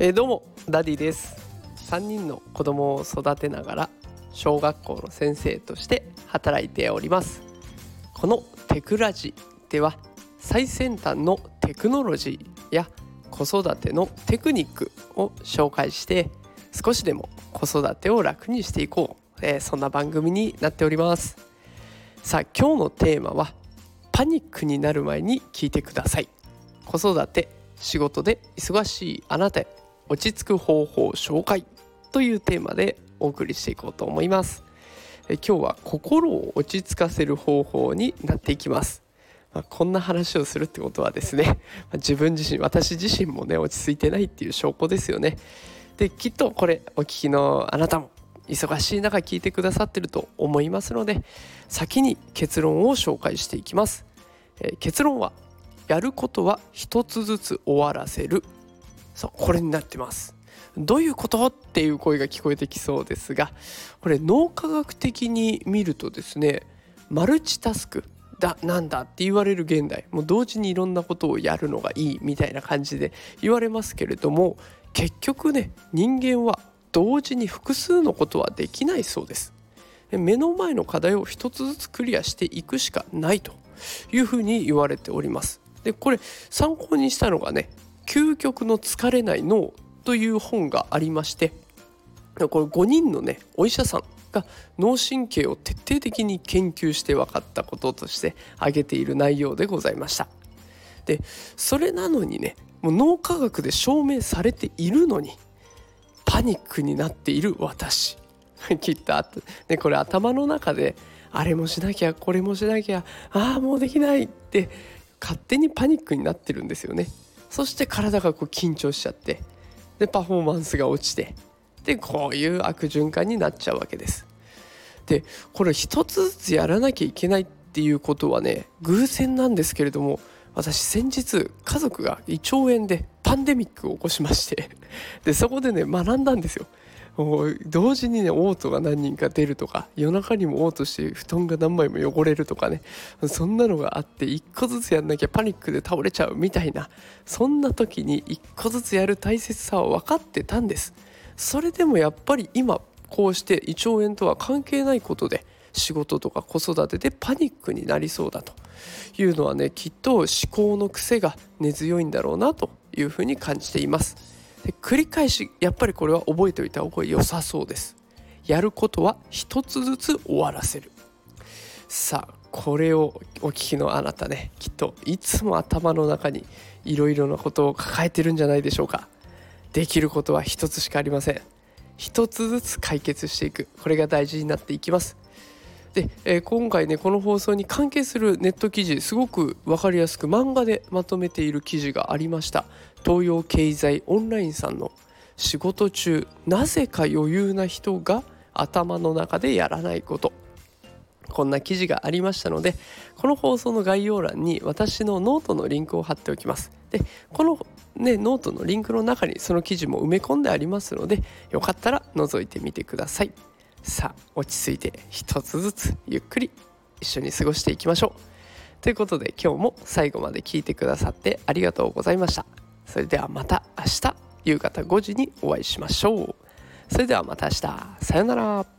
えー、どうもダディです。3人の子供を育てながら小学校の先生として働いております。このテクラジでは最先端のテクノロジーや子育てのテクニックを紹介して少しでも子育てを楽にしていこう、えー、そんな番組になっております。さあ今日のテーマはパニックになる前に聞いてください。子育て仕事で忙しいあなたへ。落ち着く方法紹介というテーマでお送りしていこうと思います。え今日は心を落ち着かせる方法になっていきます。まあ、こんな話をするってことはですね、ま、自分自身私自身もね落ち着いてないっていう証拠ですよね。できっとこれお聞きのあなたも忙しい中聞いてくださってると思いますので先に結論を紹介していきます、え、結論はやることは一つずつ終わらせるそうこれになってます。どういうこと？っていう声が聞こえてきそうですがこれ脳科学的に見るとですねマルチタスクだなんだって言われる現代もう同時にいろんなことをやるのがいいみたいな感じで言われますけれども結局ね人間は同時に複数のことはできないそうです。目の前の課題を一つずつクリアしていくしかないというふうに言われております。でこれ参考にしたのがね「究極の疲れない脳」という本がありましてこれ5人のねお医者さんが脳神経を徹底的に研究して分かったこととして挙げている内容でございました。でそれなのにねもう脳科学で証明されているのにパニックになっている私。きっとあ、これ頭の中であれもしなきゃこれもしなきゃああもうできないって勝手にパニックになってるんですよね。そして体がこう緊張しちゃってでパフォーマンスが落ちてでこういう悪循環になっちゃうわけです。でこれ一つずつやらなきゃいけないっていうことはね偶然なんですけれども私先日家族が胃腸炎でパンデミックを起こしましてでそこでね学んだんですよ。同時にね嘔吐が何人か出るとか夜中にも嘔吐して布団が何枚も汚れるとかねそんなのがあって一個ずつやんなきゃパニックで倒れちゃうみたいなそんな時に一個ずつやる大切さは分かってたんですそれでもやっぱり今こうして胃腸炎とは関係ないことで仕事とか子育てでパニックになりそうだというのはねきっと思考の癖が根強いんだろうなというふうに感じています。で繰り返しやっぱりこれは覚えておいた方が良さそうです。やることは一つずつ終わらせる。さあこれをお聞きのあなたねきっといつも頭の中にいろいろなことを抱えてるんじゃないでしょうか。できることは一つしかありません。一つずつ解決していく。これが大事になっていきます。で、えー、今回ねこの放送に関係するネット記事すごく分かりやすく漫画でまとめている記事がありました。東洋経済オンラインさんの仕事中なぜか余裕な人が頭の中でやらないこと。こんな記事がありましたのでこの放送の概要欄に私のノートのリンクを貼っておきます。でこのねノートのリンクの中にその記事も埋め込んでありますのでよかったら覗いてみてください。さあ落ち着いて一つずつゆっくり一緒に過ごしていきましょう。ということで今日も最後まで聞いてくださってありがとうございました。それではまた明日夕方5時にお会いしましょう。それではまた明日。さようなら。